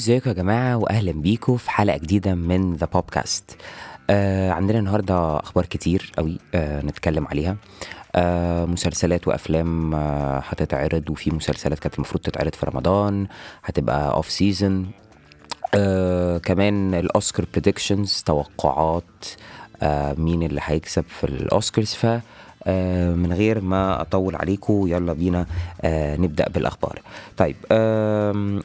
ازيكم يا جماعة وأهلا بيكم في حلقة جديدة من the podcast آه عندنا النهاردة أخبار كتير قوي آه نتكلم عليها. آه مسلسلات وأفلام آه هتتعرض وفي مسلسلات كانت المفروض تتعرض في رمضان هتبقى off season آه كمان الأوسكار predictions توقعات آه مين اللي هيكسب في الأوسكارز. ف آه، من غير ما أطول عليكم يلا بينا آه، نبدأ بالأخبار. طيب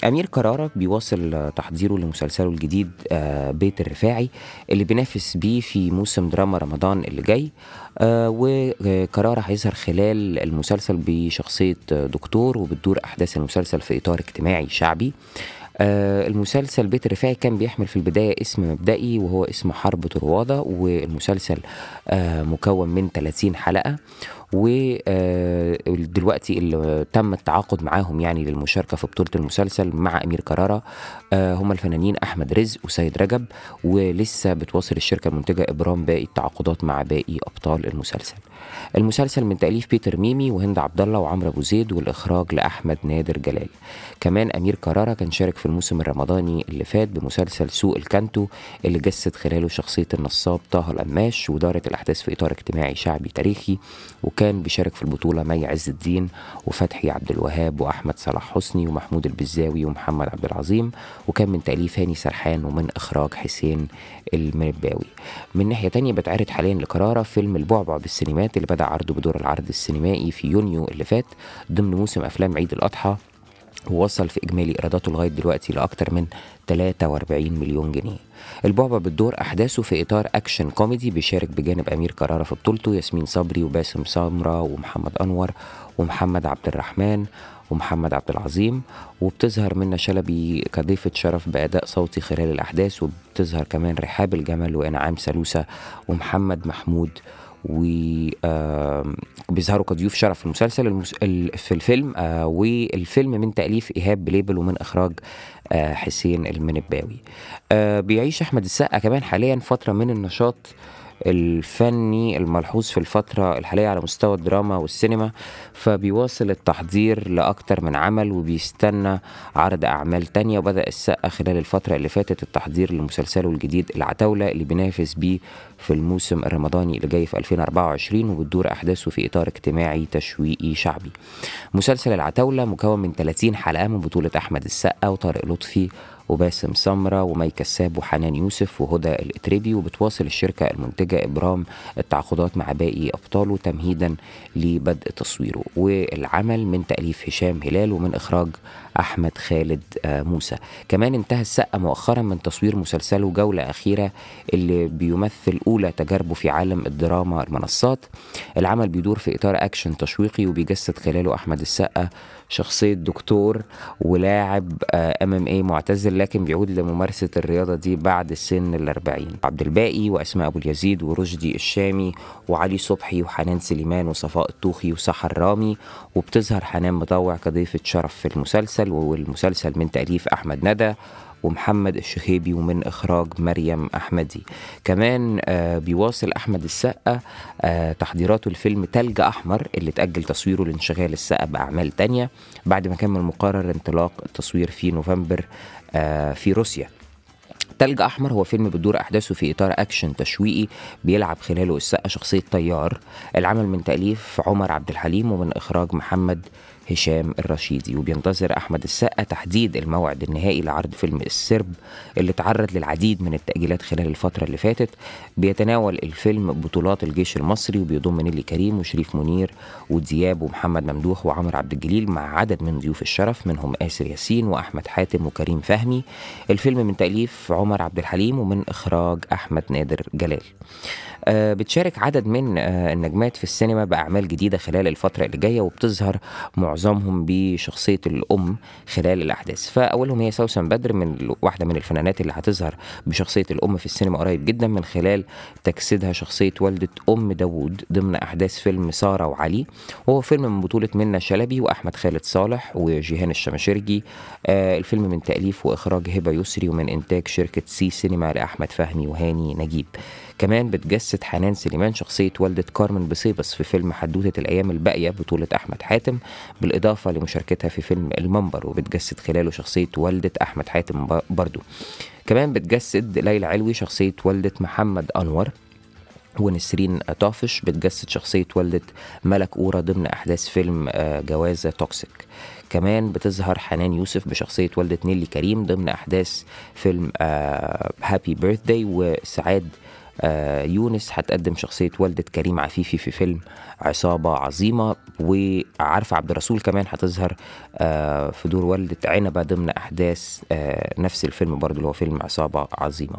أمير كرارة بيواصل تحضيره لمسلسله الجديد آه، بيت الرفاعي اللي بينافس بيه في موسم دراما رمضان اللي جاي. آه، وكرارة هيظهر خلال المسلسل بشخصية دكتور وبتدور أحداث المسلسل في إطار اجتماعي شعبي. آه، المسلسل بيت الرفاعي كان بيحمل في البداية اسم مبدئي وهو اسم حرب طروادة والمسلسل آه، مكون من 30 حلقة. ودلوقتي اللي تم التعاقد معاهم يعني للمشاركة في بطولة المسلسل مع أمير كرارة آه، هم الفنانين أحمد رزق وسيد رجب ولسه بتواصل الشركة المنتجة إبرام باقي التعاقدات مع باقي أبطال المسلسل. المسلسل من تأليف بيتر ميمي وهند عبد الله وعمرو أبو زيد والإخراج لأحمد نادر جلال. كمان أمير كرارة كان شارك في الموسم الرمضاني اللي فات بمسلسل سوق الكانتو اللي جسد خلاله شخصية النصاب طه القماش ودارت الأحداث في إطار اجتماعي شعبي تاريخي وكان بيشارك في البطولة مي عز الدين وفتحي عبد الوهاب وأحمد صلاح حسني ومحمود البزاوي ومحمد عبد العظيم وكان من تأليف هاني سرحان ومن إخراج حسين المنباوي. من ناحية تانية بتعرض حاليا لكرارة فيلم البعبع بالسينمات اللي بدأ عرضه بدور العرض السينمائي في يونيو اللي فات ضمن موسم أفلام عيد الأضحى ووصل في إجمالي إيراداته لغاية دلوقتي لأكتر من 43 مليون جنيه. البعبع بتدور أحداثه في إطار أكشن كوميدي بيشارك بجانب أمير كرارة في بطولته ياسمين صبري وباسم سمرة ومحمد أنور ومحمد عبد الرحمن ومحمد عبد العظيم وبتظهر منى شلبي كضيفة شرف بأداء صوتي خلال الأحداث وبتظهر كمان رحاب الجمل وإنعام سلوسة ومحمد محمود وبيظهروا كضيوف شرف في المسلسل المس... ال- في الفيلم آه، والفيلم من تأليف إيهاب بليبل ومن إخراج آه، حسين المنباوي. آه، بيعيش أحمد السقا كمان حاليا فترة من النشاط الفني الملحوظ في الفترة الحالية على مستوى الدراما والسينما فبيواصل التحضير لأكتر من عمل وبيستنى عرض أعمال تانية وبدأ السقا خلال الفترة اللي فاتت التحضير لمسلسله الجديد العتاولة اللي بينافس بيه في الموسم الرمضاني اللي جاي في 2024 وبتدور أحداثه في إطار اجتماعي تشويقي شعبي. مسلسل العتاولة مكون من 30 حلقة من بطولة أحمد السقا وطارق لطفي وباسم سمرة ومي كساب وحنان يوسف وهدى الإتربي وبتواصل الشركة المنتجة إبرام التعاقدات مع باقي أبطاله تمهيدا لبدء تصويره. والعمل من تأليف هشام هلال ومن إخراج أحمد خالد آه، موسى. كمان انتهى السقا مؤخرا من تصوير مسلسله جولة أخيرة اللي بيمثل أولى تجاربه في عالم الدراما المنصات العمل بيدور في إطار أكشن تشويقي وبيجسد خلاله أحمد السقا شخصية دكتور ولاعب أم إم اي معتزل لكن بيعود لممارسة الرياضة دي بعد سن الأربعين. عبد الباقي وأسماء أبو اليزيد ورشدي الشامي وعلي صبحي وحنان سليمان وصفاء الطوخي وسحر رامي. وبتظهر حنان مطوع كضيفة شرف في المسلسل. والمسلسل من تأليف أحمد ندى ومحمد الشخيبي ومن إخراج مريم أحمدي. كمان آه بيواصل أحمد السقا آه تحضيراته لفيلم تلج أحمر اللي تأجل تصويره لانشغال السقا بأعمال تانية بعد ما كان من المقرر انطلاق التصوير في نوفمبر آه في روسيا. تلج أحمر هو فيلم بتدور أحداثه في إطار أكشن تشويقي بيلعب خلاله السقا شخصية طيار. العمل من تأليف عمر عبد الحليم ومن إخراج محمد هشام الرشيدي وبينتظر أحمد السقا تحديد الموعد النهائي لعرض فيلم السرب اللي تعرض للعديد من التأجيلات خلال الفترة اللي فاتت. بيتناول الفيلم بطولات الجيش المصري وبيضم نيلي كريم وشريف منير ودياب ومحمد ممدوح وعمر عبد الجليل مع عدد من ضيوف الشرف منهم آسر ياسين وأحمد حاتم وكريم فهمي. الفيلم من تأليف عمر عبد الحليم ومن إخراج أحمد نادر جلال. آه، بتشارك عدد من آه، النجمات في السينما بأعمال جديدة خلال الفترة اللي جاية وبتظهر معظمهم بشخصية الأم خلال الأحداث. فأولهم هي سوسن بدر من واحدة من الفنانات اللي هتظهر بشخصية الأم في السينما قريب جدا. من خلال تجسيدها شخصية والدة أم داوود ضمن أحداث فيلم سارة وعلي. وهو فيلم من بطولة منى شلبي وأحمد خالد صالح وجيهان الشماشرجي آه، الفيلم من تأليف وإخراج هبة يسري ومن إنتاج شركة سي سينما لأحمد فهمي وهاني نجيب. كمان بتجسد حنان سليمان شخصية والدة كارمن بصيبس في فيلم حدوتة الأيام الباقية بطولة أحمد حاتم بالإضافة لمشاركتها في فيلم المنبر وبتجسد خلاله شخصية والدة أحمد حاتم برضو. كمان بتجسد ليلى علوي شخصية والدة محمد أنور ونسرين طافش بتجسد شخصية والدة ملك أورا ضمن أحداث فيلم آه، جوازة toxic. كمان بتظهر حنان يوسف بشخصية والدة نيلي كريم ضمن أحداث فيلم happy birthday وإسعاد آه، يونس هتقدم شخصية والدة كريم عفيفي في فيلم عصابة عظيمة وعارفة عبد الرسول كمان هتظهر آه، في دور والدة عنبة ضمن أحداث آه، نفس الفيلم برضو اللي هو فيلم عصابة عظيمة.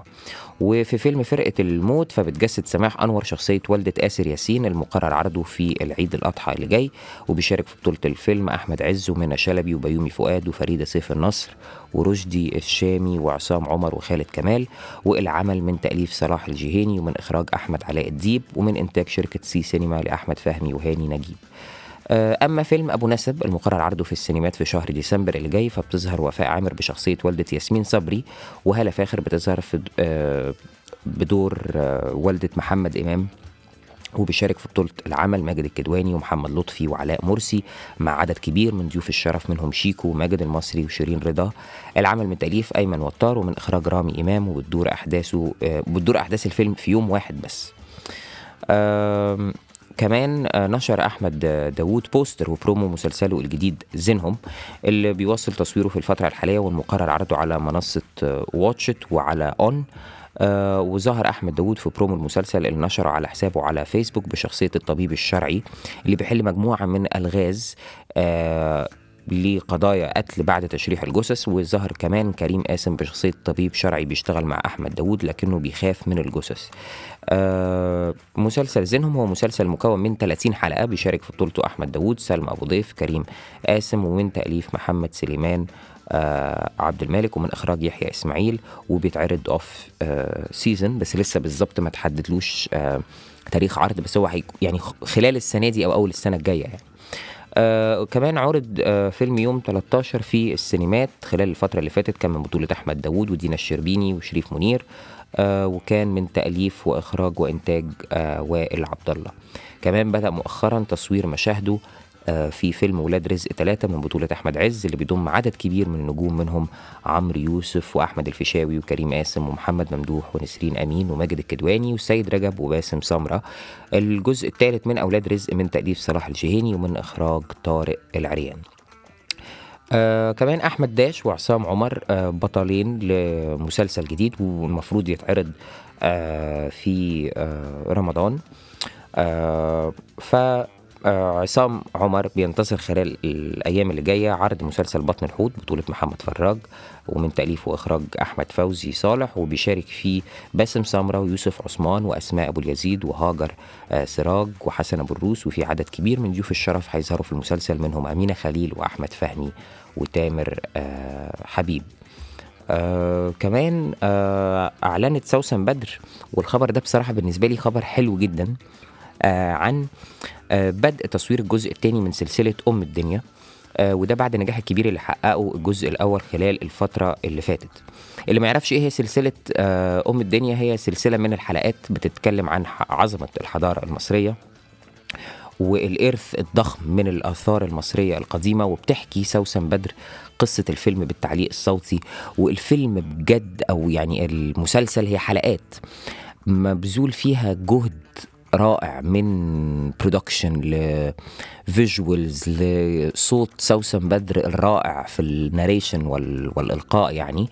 وفي فيلم فرقة الموت فبتجسد سماح أنور شخصية والدة آسر ياسين المقرر عرضه في العيد الأضحى اللي جاي وبيشارك في بطولة الفيلم أحمد عز ومنى شلبي وبيومي فؤاد وفريدة سيف النصر ورشدي الشامي وعصام عمر وخالد كمال والعمل من تأليف صلاح الجهيني ومن إخراج أحمد علاء الديب ومن إنتاج شركة سي سينما لأحمد فهمي وهاني نجيب. آه، أما فيلم أبو نسب المقرر عرضه في السينمات في شهر ديسمبر اللي جاي فبتظهر وفاء عامر بشخصية والدة ياسمين صبري وهالة فاخر بتظهر في آه، بدور آه، والدة محمد إمام. وبيشارك في بطولة العمل ماجد الكدواني ومحمد لطفي وعلاء مرسي مع عدد كبير من ضيوف الشرف منهم شيكو وماجد المصري وشيرين رضا. العمل من تأليف أيمن وطار ومن إخراج رامي إمام وبتدور أحداثه آه، بتدور أحداث الفيلم في يوم واحد بس. كمان آه، نشر أحمد آه، داوود بوستر وبرومو مسلسله الجديد زينهم اللي بيواصل تصويره في الفترة الحالية والمقرر عرضه على منصة واتش ات وعلى أون. آه وظهر أحمد داوود في برومو المسلسل اللي نشره على حسابه على فيسبوك بشخصية الطبيب الشرعي اللي بيحل مجموعة من ألغاز آه لقضايا قتل بعد تشريح الجثث. وظهر كمان كريم قاسم بشخصية طبيب شرعي بيشتغل مع أحمد داوود لكنه بيخاف من الجثث. آه مسلسل زينهم هو مسلسل مكون من 30 حلقة بيشارك في بطولته أحمد داوود سلمى أبو ضيف كريم قاسم ومن تأليف محمد سليمان آه عبد الملك ومن إخراج يحيى إسماعيل وبيتعرض off آه season بس لسه بالظبط ما تحددلوش آه تاريخ عرض بس هو يعني خلال السنة دي أو أول السنة الجاية يعني. آه كمان عرض آه فيلم يوم 13 في السينمات خلال الفترة اللي فاتت كان من بطولة أحمد داوود ودينا الشربيني وشريف منير آه وكان من تأليف وإخراج وإنتاج آه وائل عبد الله. كمان بدأ مؤخرا تصوير مشاهده في فيلم ولاد رزق ثلاثة من بطولة أحمد عز اللي بيضم عدد كبير من النجوم منهم عمرو يوسف وأحمد الفيشاوي وكريم قاسم ومحمد ممدوح ونسرين أمين وماجد الكدواني وسيد رجب وباسم سمرة. الجزء الثالث من أولاد رزق من تأليف صلاح الجهيني ومن إخراج طارق العريان. آه كمان أحمد داش وعصام عمر آه بطلين لمسلسل جديد والمفروض يتعرض آه في آه رمضان. آه ف آه، عصام عمر بينتصر خلال الأيام اللي جاية. عرض مسلسل بطن الحوت بطولة محمد فراج ومن تأليف وإخراج أحمد فوزي صالح وبيشارك فيه باسم سمره ويوسف عثمان وأسماء أبو اليزيد وهاجر آه، سراج وحسن أبو الروس وفي عدد كبير من ضيوف الشرف هيظهروا في المسلسل منهم أمينة خليل وأحمد فهمي وتامر آه، حبيب. آه كمان آه أعلنت سوسن بدر والخبر ده بصراحة بالنسبة لي خبر حلو جدا آه عن آه بدء تصوير الجزء الثاني من سلسلة أم الدنيا آه وده بعد النجاح الكبير اللي حققه الجزء الأول خلال الفترة اللي فاتت. اللي ما يعرفش إيه هي سلسلة آه أم الدنيا هي سلسلة من الحلقات بتتكلم عن عظمة الحضارة المصرية والإرث الضخم من الآثار المصرية القديمة وبتحكي سوسن بدر قصة الفيلم بالتعليق الصوتي. والفيلم بجد أو يعني المسلسل هي حلقات مبذول فيها جهد رائع من production ل visuals لصوت سوسن بدر الرائع في ال narration وال والإلقاء يعني.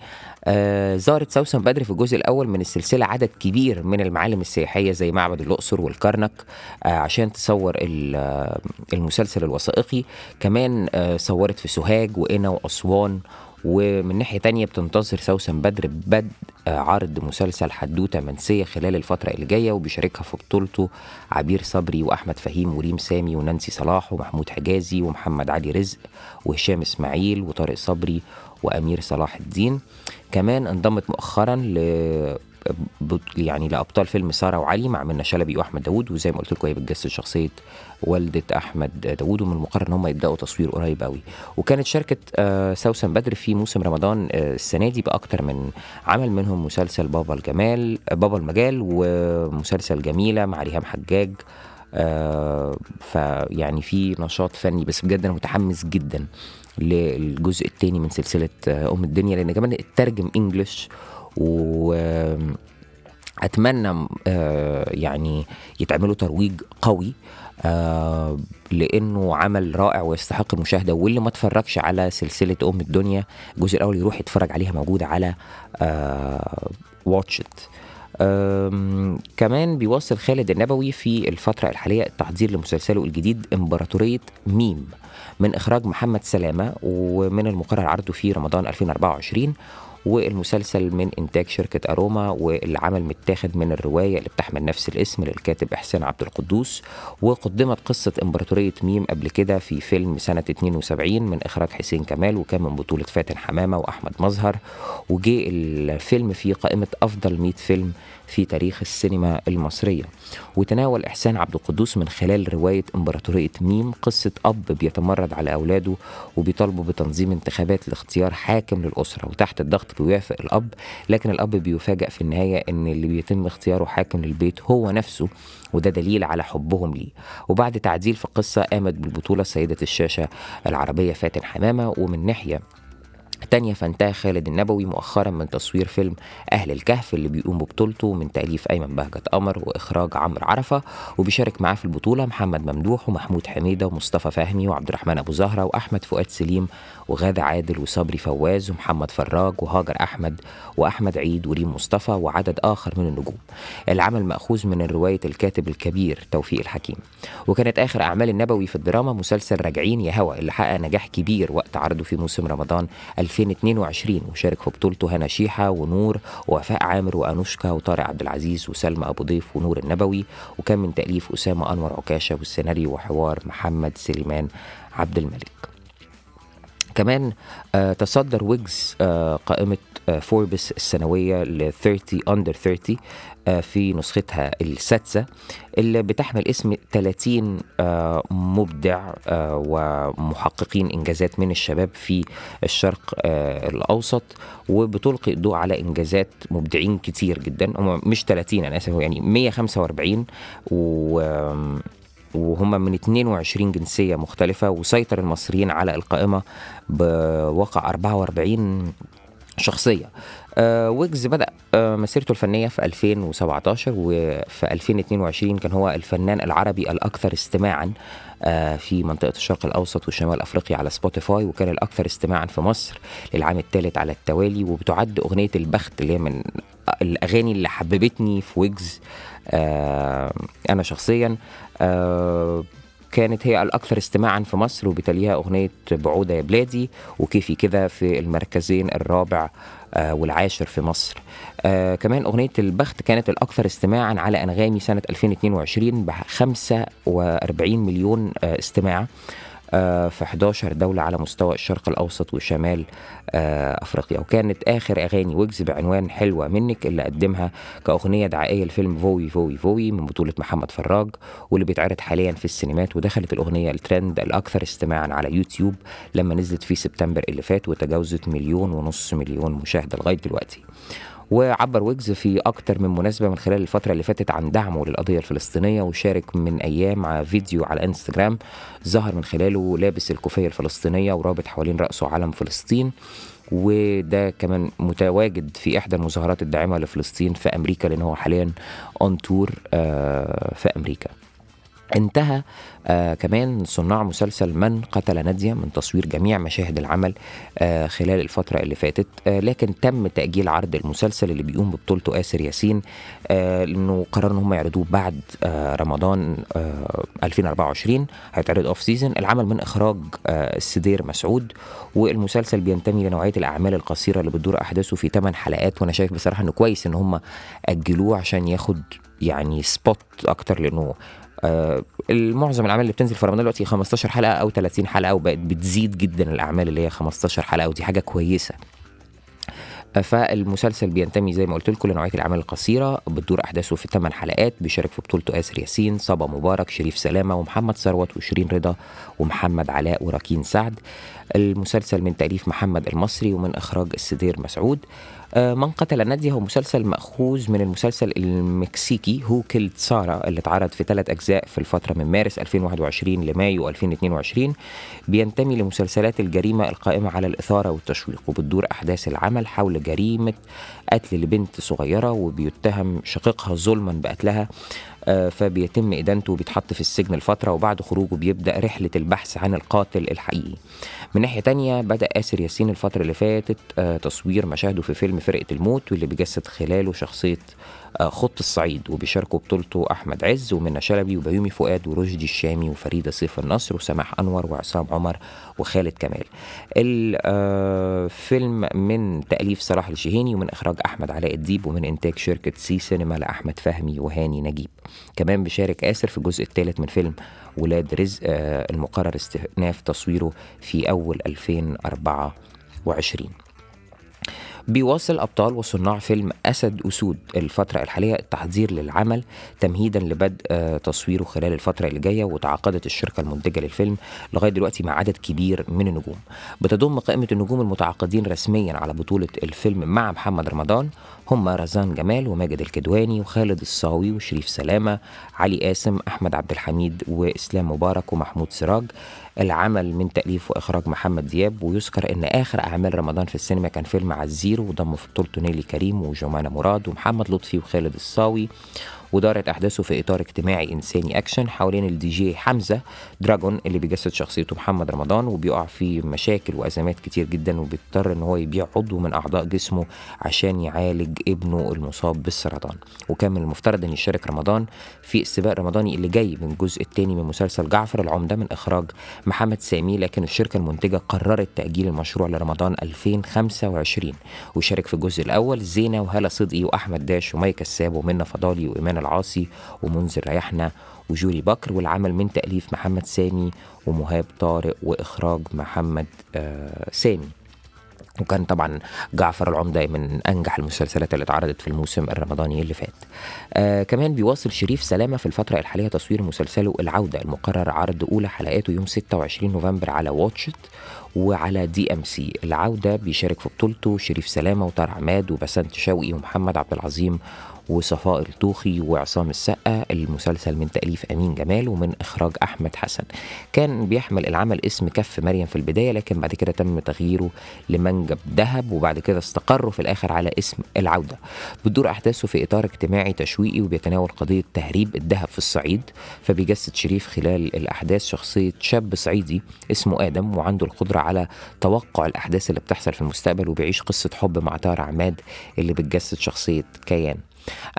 آه زارت سوسن بدر في الجزء الأول من السلسلة عدد كبير من المعالم السياحية زي معبد الأقصر والكرنك آه عشان تصور آه، المسلسل الوثائقي. كمان صورت في سوهاج وقنا وأسوان ومن ناحية تانية بتنتظر سوسن بدر ببدء آه، عرض مسلسل حدوتة منسية خلال الفترة اللي جاية وبيشاركها في بطولته عبير صبري وأحمد فهيم وريم سامي ونانسي صلاح ومحمود حجازي ومحمد علي رزق وهشام إسماعيل وطارق صبري وأمير صلاح الدين. كمان انضمت مؤخرا ل يعني لأبطال فيلم سارة وعلي مع منى شلبي وأحمد داوود وزي ما قلت لكم هي بتجسد شخصية والدة أحمد داوود ومن المقرر إن هم يبدأوا تصوير قريب قوي وكانت شاركت آه، سوسن بدر في موسم رمضان آه، السنة دي بأكتر من عمل منهم مسلسل بابا الجمال آه، بابا المجال ومسلسل جميلة مع ريهام حجاج فيعني في نشاط فني بس بجد أنا متحمس جدا للجزء الثاني من سلسلة أم الدنيا لأن كمان اترجم إنجلش و أتمنى آه يعني يتعملوا ترويج قوي آه لأنه عمل رائع ويستحق المشاهدة. واللي ما اتفرجش على سلسلة أم الدنيا الجزء الأول يروح يتفرج عليها موجوده على آه واتش ات كمان بيواصل خالد النبوي في الفترة الحالية التحضير لمسلسله الجديد إمبراطورية ميم. من إخراج محمد سلامة ومن المقرر عرضه في رمضان 2024 والمسلسل من إنتاج شركة أروما واللي عمل متاخد من الرواية اللي بتحمل نفس الاسم للكاتب إحسان عبد القدوس وقدمت قصة إمبراطورية ميم قبل كده في فيلم سنة 72 من إخراج حسين كمال وكان من بطولة فاتن حمامة وأحمد مظهر وجه الفيلم في قائمة أفضل 100 فيلم في تاريخ السينما المصرية. وتناول إحسان عبد القدوس من خلال رواية إمبراطورية ميم قصة أب بيتمرد على أولاده وبيطالبوا بتنظيم انتخابات لاختيار حاكم للأسرة وتحت الضغط بيوافق الأب لكن الأب بيفاجأ في النهاية إن اللي بيتم اختياره حاكم للبيت هو نفسه وده دليل على حبهم ليه. وبعد تعديل في القصة قامت بالبطولة سيدة الشاشة العربية فاتن حمامة ومن ناحية تانية فانتهى خالد النبوي مؤخرا من تصوير فيلم أهل الكهف اللي بيقوم ببطولته من تأليف أيمن بهجت قمر وإخراج عمرو عرفة وبيشارك معاه في البطولة محمد ممدوح ومحمود حميدة ومصطفى فهمي وعبد الرحمن أبو زهرة وأحمد فؤاد سليم وغادة عادل وصبري فواز ومحمد فراج وهاجر أحمد وأحمد عيد وريم مصطفى وعدد آخر من النجوم. العمل مأخوذ من رواية الكاتب الكبير توفيق الحكيم. وكانت آخر أعمال النبوي في الدراما مسلسل راجعين يا هوا اللي حقق نجاح كبير وقت عرضه في موسم رمضان 2022 وشارك في بطولته هنا شيحة ونور ووفاء عامر وأنوشكا وطارق عبد العزيز وسلمى أبو ضيف ونور النبوي. وكان من تأليف أسامة أنور عكاشة والسيناريو وحوار محمد سليمان عبد الملك. كمان آه تصدر ويجز آه قائمة آه فوربس السنوية ل 30 أندر 30 آه في نسختها السادسة اللي بتحمل اسم 30 آه مبدع آه ومحققين إنجازات من الشباب في الشرق آه الأوسط وبتلقي الضوء على إنجازات مبدعين كتير جدا. هم مش 30 أنا آسف يعني 145 و وهم من 22 جنسية مختلفة وسيطر المصريين على القائمة بواقع 44 شخصية. آه ويجز بدأ آه مسيرته الفنية في 2017 وفي 2022 كان هو الفنان العربي الأكثر استماعا آه في منطقة الشرق الأوسط وشمال أفريقيا على سبوتيفاي وكان الأكثر استماعا في مصر للعام الثالث على التوالي. وبتعد أغنية البخت اللي هي من الأغاني اللي حببتني في ويجز آه أنا شخصيا آه كانت هي الأكثر استماعا في مصر وبتليها أغنية بعودة يا بلادي وكيفي كده في المركزين الرابع آه والعاشر في مصر. آه كمان أغنية البخت كانت الأكثر استماعا على أنغامي سنة 2022 ب 45 مليون آه استماع. في 11 دولة على مستوى الشرق الأوسط وشمال أفريقيا. وكانت آخر أغاني ويجز بعنوان حلوة منك اللي قدمها كأغنية دعائية لفيلم فوي فوي فوي من بطولة محمد فراج واللي بيتعرض حاليا في السينمات. ودخلت الأغنية الترند الأكثر استماعا على يوتيوب لما نزلت في سبتمبر اللي فات وتجاوزت مليون ونص مليون مشاهدة لغاية دلوقتي. وعبر ويجز في أكتر من مناسبة من خلال الفترة اللي فاتت عن دعمه للقضية الفلسطينية وشارك من أيام على فيديو على إنستجرام ظهر من خلاله لابس الكوفية الفلسطينية ورابط حوالين رأسه علم فلسطين. وده كمان متواجد في إحدى المظاهرات الداعمة لفلسطين في أمريكا لأن هو حاليا أون تور في أمريكا. انتهى آه كمان صناع مسلسل من قتل نادية من تصوير جميع مشاهد العمل آه خلال الفترة اللي فاتت آه لكن تم تأجيل عرض المسلسل اللي بيقوم ببطولته آسر ياسين آه لأنه قرروا إن هم يعرضوه بعد آه رمضان آه 2024 هيتعرض off season العمل من إخراج آه السدير مسعود والمسلسل بينتمي لنوعية الأعمال القصيرة اللي بتدور أحداثه في 8 حلقات وأنا شايف بصراحة إنه كويس إن هم أجلوه عشان ياخد يعني spot أكتر لأنه آه معظم الأعمال اللي بتنزل في رمضان دلوقتي 15 حلقة أو 30 حلقة وبقت بتزيد جدا الأعمال اللي هي 15 حلقة ودي حاجة كويسة. فالمسلسل بينتمي زي ما قلت لكم لنوعية الأعمال القصيرة بتدور أحداثه في 8 حلقات بيشارك في بطولته آسر ياسين صبا مبارك شريف سلامة ومحمد ثروت وشيرين رضا ومحمد علاء وراكين سعد. المسلسل من تأليف محمد المصري ومن إخراج السدير مسعود. آه، من قتل نادية هو مسلسل مأخوذ من المسلسل المكسيكي هو كيلد سارا اللي اتعرض في ثلاث أجزاء في الفترة من مارس 2021 لمايو 2022 بينتمي لمسلسلات الجريمة القائمة على الإثارة والتشويق وبتدور أحداث العمل حول جريمة قتل لبنت صغيرة وبيتهم شقيقها ظلما بقتلها. آه، فبيتم إدانته وبيتحط في السجن لفترة وبعد خروجه بيبدأ رحلة البحث عن القاتل الحقيقي. من ناحية تانية بدأ آسر ياسين الفترة اللي فاتت آه، تصوير مشاهده في فيلم فرقة الموت واللي بيجسد خلاله شخصية آه، خط الصعيد وبيشاركوا بطولته أحمد عز ومنى شلبي وبيومي فؤاد ورشدي الشامي وفريدة سيف النصر وسماح أنور وعصام عمر وخالد كمال. الفيلم من تأليف صلاح الجهيني ومن إخراج أحمد علاء الديب ومن إنتاج شركة سي سينما لأحمد فهمي وهاني نجيب. كمان بيشارك آسر في الجزء الثالث من فيلم ولاد رزق آه، المقرر استئناف تصويره في أول 2024 بيواصل أبطال وصناع فيلم أسد أسود الفترة الحالية التحضير للعمل تمهيدا لبدء آه، تصويره خلال الفترة اللي جاية وتعاقدت الشركة المنتجة للفيلم لغاية دلوقتي مع عدد كبير من النجوم. بتضم قائمة النجوم المتعاقدين رسميا على بطولة الفيلم مع محمد رمضان هم رزان جمال وماجد الكدواني وخالد الصاوي وشريف سلامة علي قاسم أحمد عبد الحميد وإسلام مبارك ومحمود سراج. العمل من تأليف وإخراج محمد دياب ويذكر إن آخر أعمال رمضان في السينما كان فيلم ع الزيرو وضم في بطولته نيلي كريم وجمانة مراد ومحمد لطفي وخالد الصاوي. ودارت أحداثه في إطار اجتماعي إنساني أكشن حوالين الدي جي حمزة دراجون اللي بيجسد شخصيته محمد رمضان وبيقع في مشاكل وأزمات كتير جدا وبيضطر إن هو يبيع عضو من أعضاء جسمه عشان يعالج ابنه المصاب بالسرطان. وكان من المفترض إن يشارك رمضان في السباق الرمضاني اللي جاي من الجزء الثاني من مسلسل جعفر العمدة من إخراج محمد سامي لكن الشركة المنتجة قررت تأجيل المشروع لرمضان 2025 وشارك في الجزء الأول زينة وهالة صدقي وأحمد داش ومي كساب ومنى فضالي وإيمان العاصي ومنذر ريحنا وجوري بكر والعمل من تأليف محمد سامي ومهاب طارق وإخراج محمد آه سامي. وكان طبعا جعفر العمدة من أنجح المسلسلات اللي اتعرضت في الموسم الرمضاني اللي فات. آه كمان بيواصل شريف سلامة في الفترة الحالية تصوير مسلسله العودة المقرر عرض أولى حلقاته يوم 26 نوفمبر على واتش ات وعلى دي إم سي. العودة بيشارك في بطولته شريف سلامة وطارق عماد وبسنت شوقي ومحمد عبد العظيم وصفاء الطوخي وعصام السقا المسلسل من تأليف أمين جمال ومن إخراج أحمد حسن. كان بيحمل العمل اسم كف مريم في البداية لكن بعد كده تم تغييره لمنجب ذهب وبعد كده استقروا في الآخر على اسم العودة. بتدور أحداثه في إطار اجتماعي تشويقي وبيتناول قضية تهريب الذهب في الصعيد. فبيجسد شريف خلال الأحداث شخصية شاب صعيدي اسمه آدم وعنده القدرة على توقع الأحداث اللي بتحصل في المستقبل وبيعيش قصة حب مع طارق عماد اللي بتجسد شخصية كيان.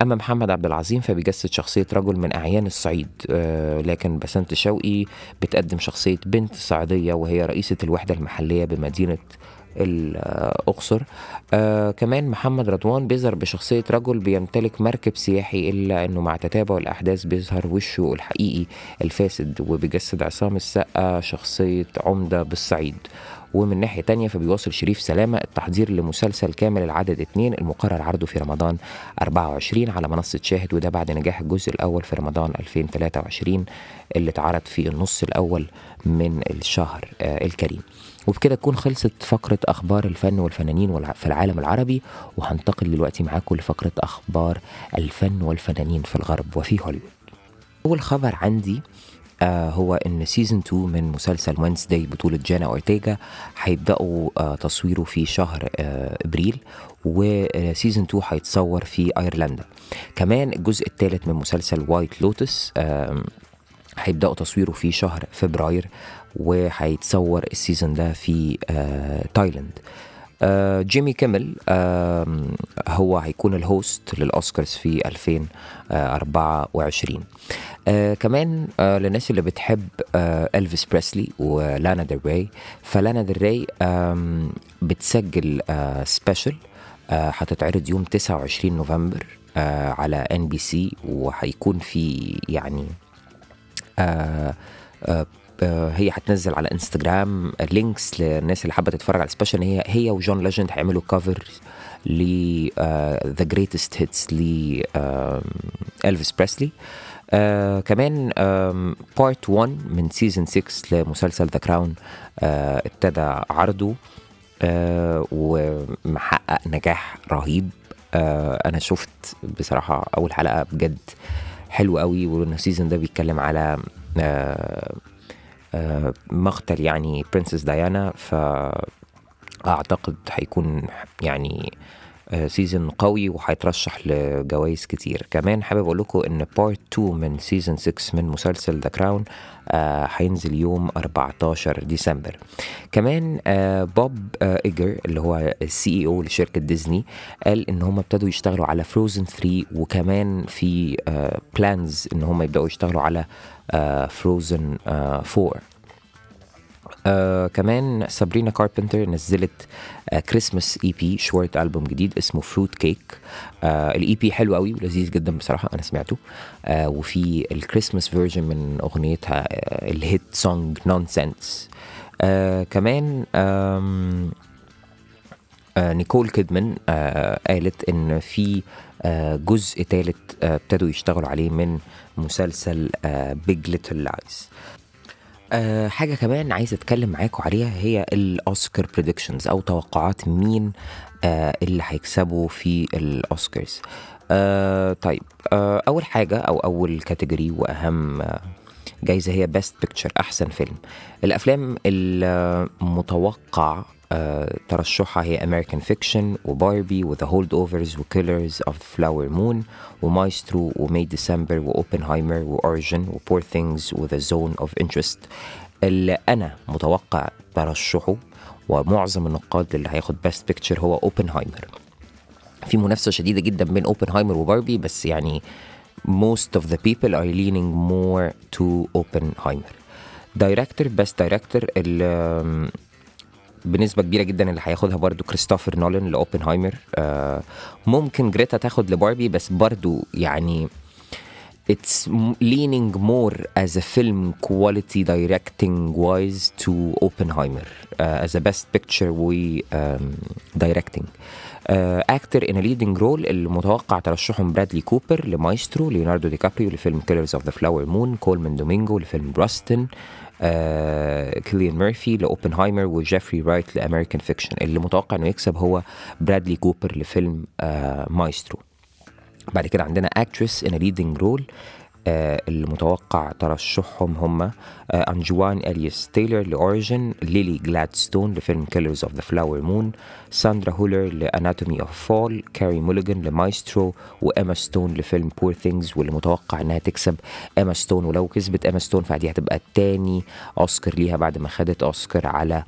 أما محمد عبد العظيم فبيجسد شخصية رجل من أعيان الصعيد آه لكن بسنت شوقي بتقدم شخصية بنت صعيدية وهي رئيسة الوحدة المحلية بمدينة الأقصر. آه كمان محمد رضوان بيظهر بشخصية رجل بيمتلك مركب سياحي إلا أنه مع تتابع الأحداث بيظهر وشه الحقيقي الفاسد وبيجسد عصام السقا شخصية عمدة بالصعيد. ومن ناحية تانية فبيواصل شريف سلامة التحضير لمسلسل كامل العدد اتنين المقرر عرضه في رمضان 24 على منصة شاهد وده بعد نجاح الجزء الأول في رمضان 2023 اللي اتعرض في النص الأول من الشهر آه الكريم. وبكده تكون خلصت فقرة أخبار الفن والفنانين في العالم العربي وهنتقل دلوقتي معاكم لفقرة أخبار الفن والفنانين في الغرب وفي هوليوود. أول خبر عندي آه هو إن season 2 من مسلسل Wednesday بطولة جينا أورتيجا هيبدأوا آه تصويره في شهر آه إبريل و season 2 هيتصور في أيرلندا. كمان الجزء الثالث من مسلسل White Lotus آه هيبدأوا تصويره في شهر فبراير وهيتصور ال season ده في آه تايلاند. آه جيمي كيمل آه هو هيكون ال host لل Oscars في 2024 آه كمان آه للناس اللي بتحب آه ألفيس بريسلي ولانا ديل ري فلانا ديل ري آه بتسجل آه special آه هتتعرض يوم 29 نوفمبر آه على NBC وهيكون في يعني آه آه هي هتنزل على انستجرام links للناس اللي حابة تتفرج على ال special هي هي وجون ليجند هيعملوا cover ل the greatest hits ل الفيس بريسلي آه كمان part 1 من season 6 لمسلسل The Crown آه ابتدى عرضه آه ومحقق نجاح رهيب. آه أنا شفت بصراحة أول حلقة بجد حلو قوي وال season ده بيتكلم على آه آه مقتل يعني princess ديانا فأعتقد هيكون يعني season قوي وهيترشح لجوائز كتير. كمان حابب أقول لكم إن part 2 من season 6 من مسلسل The Crown هينزل يوم 14 ديسمبر. كمان آه بوب آه إيجر اللي هو ال CEO لشركة ديزني قال إن هم ابتدوا يشتغلوا على Frozen 3 وكمان في plans إن هم يبدأوا يشتغلوا على Frozen 4 آه كمان سابرينا كاربنتر نزلت آه Christmas EP short album جديد اسمه Fruitcake آه ال EP حلو قوي ولذيذ جدا بصراحة أنا سمعته. آه وفي ال Christmas version من أغنيتها آه ال hit song Nonsense آه كمان آه نيكول كيدمان آه قالت إن في آه جزء ثالث آه ابتدوا يشتغلوا عليه من مسلسل Big Little Lies أه حاجة كمان عايز أتكلم معاكم عليها هي الأوسكار predictions أو توقعات مين أه اللي هيكسبوا في الأوسكارز. أه طيب أه أول حاجة أو أول category وأهم أه جايزة هي best picture أحسن فيلم. الأفلام المتوقع ترشحها هي American Fiction وباربي و The Holdovers و Killers of Flower Moon ومايسترو و May December واوبنهايمر و Origin و Poor Things و The Zone of Interest اللي أنا متوقع ترشحه ومعظم النقاد اللي هياخد best picture هو اوبنهايمر في منافسة شديدة جدا بين اوبنهايمر وباربي بس يعني most of the people are leaning more to اوبنهايمر director best director بنسبة كبيرة جدا اللي هياخدها برضو كريستوفر نولان لأوبنهايمر. آه ممكن جريتا تاخد لباربي بس برضو يعني it's leaning more as a film quality directing wise to Oppenheimer. Uh, as a best picture و um, directing. In a leading role المتوقع ترشحهم برادلي كوبر لمايسترو ليوناردو دي كابريو لفيلم Killers of the Flower Moon كولمان دومينجو لفيلم Rustin كيليان ميرفي لأوبنهايمر وجيفري رايت ل American Fiction. اللي متوقع إنه يكسب هو برادلي كوبر لفيلم آه مايسترو. بعد كده عندنا actress in leading role اللي متوقع ترشحهم هم آه أنجوان اليس تايلر ل Origin ليلي جلادستون لفيلم Killers of the Flower Moon ساندرا هولر ل Anatomy of Fall كاري موليجان لمايسترو وإيما ستون لفيلم Poor Things واللي متوقع إنها تكسب إيما ستون. ولو كسبت إيما ستون فدي هتبقى تاني أوسكار ليها بعد ما خدت أوسكار على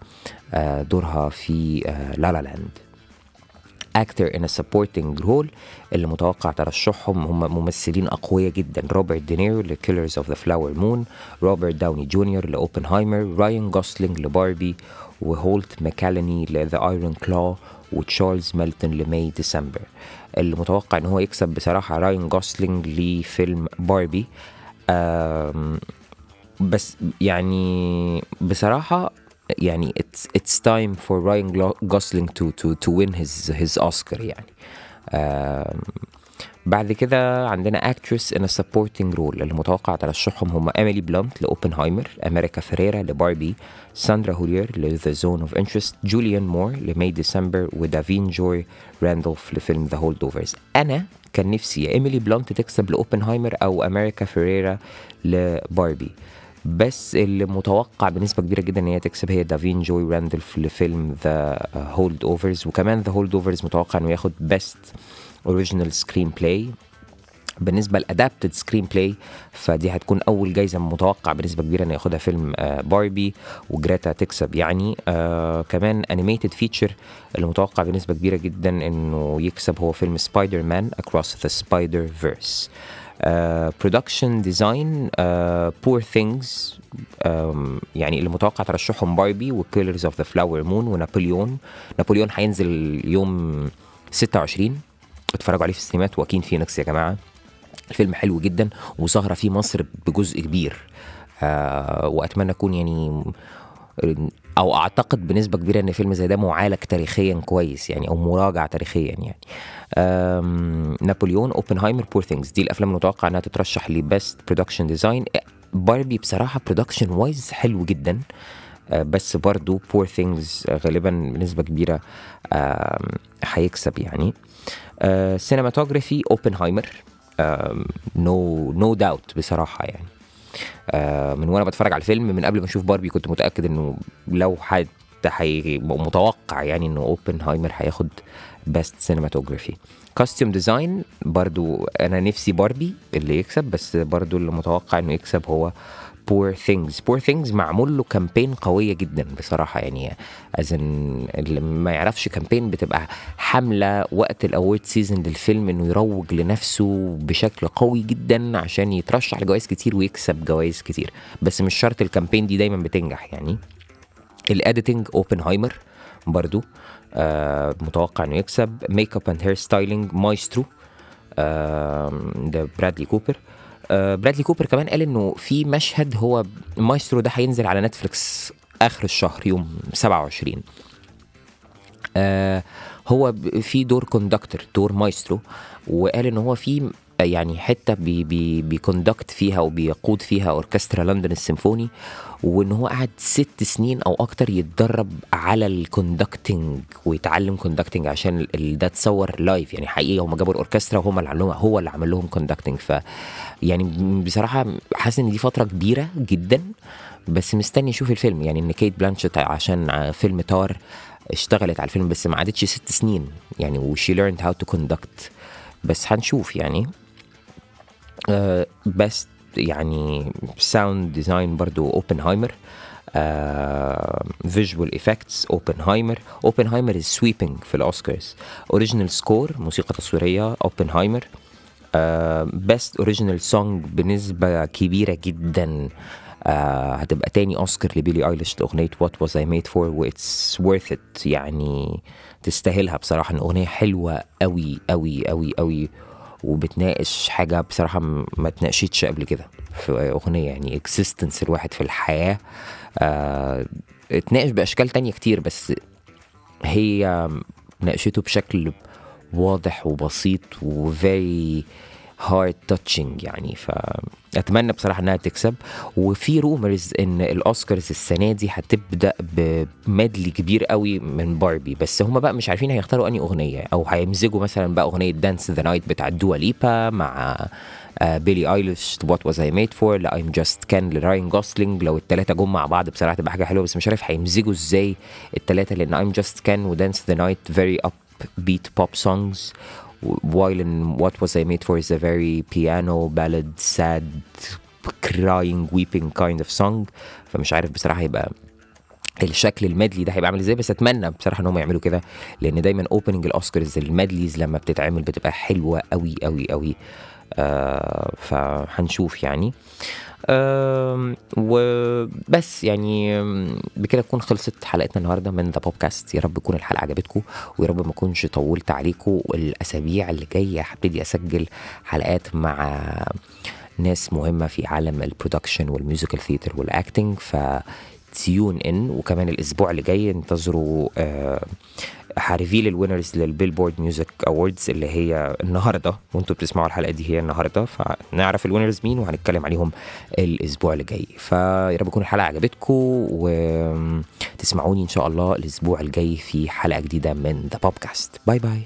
آه دورها في آه La La Land. In a supporting role اللي متوقع ترشحهم هم ممثلين أقوياء جدا. روبرت دينيرو ل Killers of the Flower Moon روبرت داوني جونيور لأوبنهايمر رايان جوسلينج لباربي وهولت ماكالاني ل The Iron Claw وتشارلز ميلتون ل May December اللي متوقع إن هو يكسب بصراحة رايان جوسلينج لفيلم باربي بس يعني بصراحة يعني it's it's time for Ryan Gosling to to to win his his Oscar يعني. بعد كده عندنا a supporting role. اللي متوقع ترشحهم هم ايميلي بلانت لأوبنهايمر أمريكا فيريرا لباربي ساندرا هولير ل The Zone of Interest جوليان مور ل May December ودافين جوي راندولف لفيلم The Holdovers أنا كان نفسي ايميلي بلانت تكسب لأوبنهايمر أو أمريكا فيريرا لباربي. بس اللي متوقع بنسبة كبيرة جدا إن هي تكسب هي دافين جوي راندولف لفيلم The Holdovers وكمان The Holdovers متوقع إنه ياخد best original screenplay بالنسبة ل adapted screenplay فدي هتكون أول جايزة متوقع بنسبة كبيرة إن ياخدها فيلم باربي وجريتا تكسب. يعني آه كمان animated feature اللي متوقع بنسبة كبيرة جدا إنه يكسب هو فيلم Spider-Man Across the Spider-Verse production design Poor Things يعني اللي متوقع ترشحهم باربي و Killers of the Flower Moon ونابليون نابليون هينزل يوم 26 اتفرجوا عليه في السينمات واكين فينيكس يا جماعة. الفيلم حلو جدا وظاهرة فيه مصر بجزء كبير. آه وأتمنى أكون يعني أو أعتقد بنسبة كبيرة إن فيلم زي ده معالج تاريخيا كويس يعني أو مراجع تاريخيا يعني. نابليون أوبنهايمر Poor Things دي الأفلام المتوقع إنها تترشح ل best production design باربي بصراحة production wise حلو جدا. آه، بس برضو Poor Things غالبا بنسبة كبيرة هيكسب يعني. cinematography أوبنهايمر. no no doubt بصراحة يعني. آه، من وأنا بتفرج على الفيلم من قبل ما أشوف باربي كنت متاكد انه لو حد هي متوقع يعني انه اوبنهايمر هياخد best cinematography costume design برضو أنا نفسي باربي اللي يكسب بس برضو اللي متوقع انه يكسب هو Poor Things Poor Things معمول له campaign قوية جدا بصراحة. يعني ازن اللي ما يعرفش campaign بتبقى حملة وقت ال award season للفيلم إنه يروج لنفسه بشكل قوي جدا عشان يترشح لجوائز كتير ويكسب جوائز كتير. بس مش شرط ال campaign دي دايما بتنجح يعني. ال editing اوبنهايمر برضو آه متوقع إنه يكسب. makeup and hairstyling مايسترو ده برادلي كوبر آه برادلي كوبر كمان قال إنه في مشهد هو مايسترو ده هينزل على نتفليكس آخر الشهر يوم 27 آه هو في دور conductor دور مايسترو وقال إن هو في يعني حتة بي بي بي conduct فيها وبيقود فيها أوركسترا لندن السيمفوني وإن هو قعد ست سنين أو أكتر يتدرب على ال conducting ويتعلم conducting عشان ده اتصور live يعني حقيقي هم جابوا الأوركسترا وهم اللي عملوها هو اللي عمل لهم conducting. ف يعني بصراحة حاسس إن دي فترة كبيرة جدا بس مستني أشوف الفيلم. يعني إن كيت بلانشيت عشان فيلم تار اشتغلت على الفيلم بس ما عادتش ست سنين يعني و she learned how to conduct. بس هنشوف يعني. بس يعني sound design برضو اوبنهايمر visual effects اوبنهايمر اوبنهايمر is sweeping في الأوسكارز. original score موسيقى تصويرية اوبنهايمر best original song بنسبة كبيرة جدا. آه هتبقى تاني أوسكار لبيلي أيليش لأغنية What Was I Made For و it's worth it يعني تستاهلها بصراحة. ان اغنيه حلوة قوي قوي قوي قوي وبتناقش حاجة بصراحة م- ما اتناقشتش قبل كده في أغنية يعني existence الواحد في الحياة. آه اتناقش بأشكال تانية كتير بس هي ناقشته بشكل واضح وبسيط و very heart touching يعني. فأتمنى بصراحة إنها تكسب. وفي rumors إن الأوسكارز السنة دي هتبدأ ب medley كبير قوي من باربي بس هم بقى مش عارفين هيختاروا أنهي أغنية. أو هيمزجوا مثلا بقى أغنية Dance the Night بتاع دوا ليبا مع بيلي ايليش What Was I Made For ل I'm Just Ken لراين جوسلينج لو الثلاثه جم مع بعض بصراحة تبقى حاجة حلوة بس مش عارف هيمزجوا إزاي الثلاثه لأن I'm Just Ken و Dance the Night very upbeat pop songs. While in What Was I Made For is a very piano ballad sad crying weeping kind of song. فمش عارف بصراحة هيبقى الشكل ال medley ده هيبقى عامل إزاي بس أتمنى بصراحة إن هم يعملوا كده لأن دايما opening ال Oscars ال medleys لما بتتعمل بتبقى حلوة قوي قوي قوي فهنشوف يعني. وبس يعني بكده تكون خلصت حلقتنا النهارده من the podcast يا رب تكون الحلقة عجبتكم ويا رب ما اكونش طولت عليكم الأسابيع اللي جاية. هبتدي أسجل حلقات مع ناس مهمة في عالم ال production وال musical theater وال acting ف tune in وكمان الأسبوع اللي جاي انتظروا آه ه reveal ال winners لل Billboard Music Awards اللي هي النهارده وانتوا بتسمعوا الحلقة دي هي النهارده. فنعرف ال winners مين وهنتكلم عليهم الأسبوع اللي جاي. فيا رب تكون الحلقة عجبتكم وتسمعوني إن شاء الله الأسبوع الجاي في حلقة جديدة من the podcast bye bye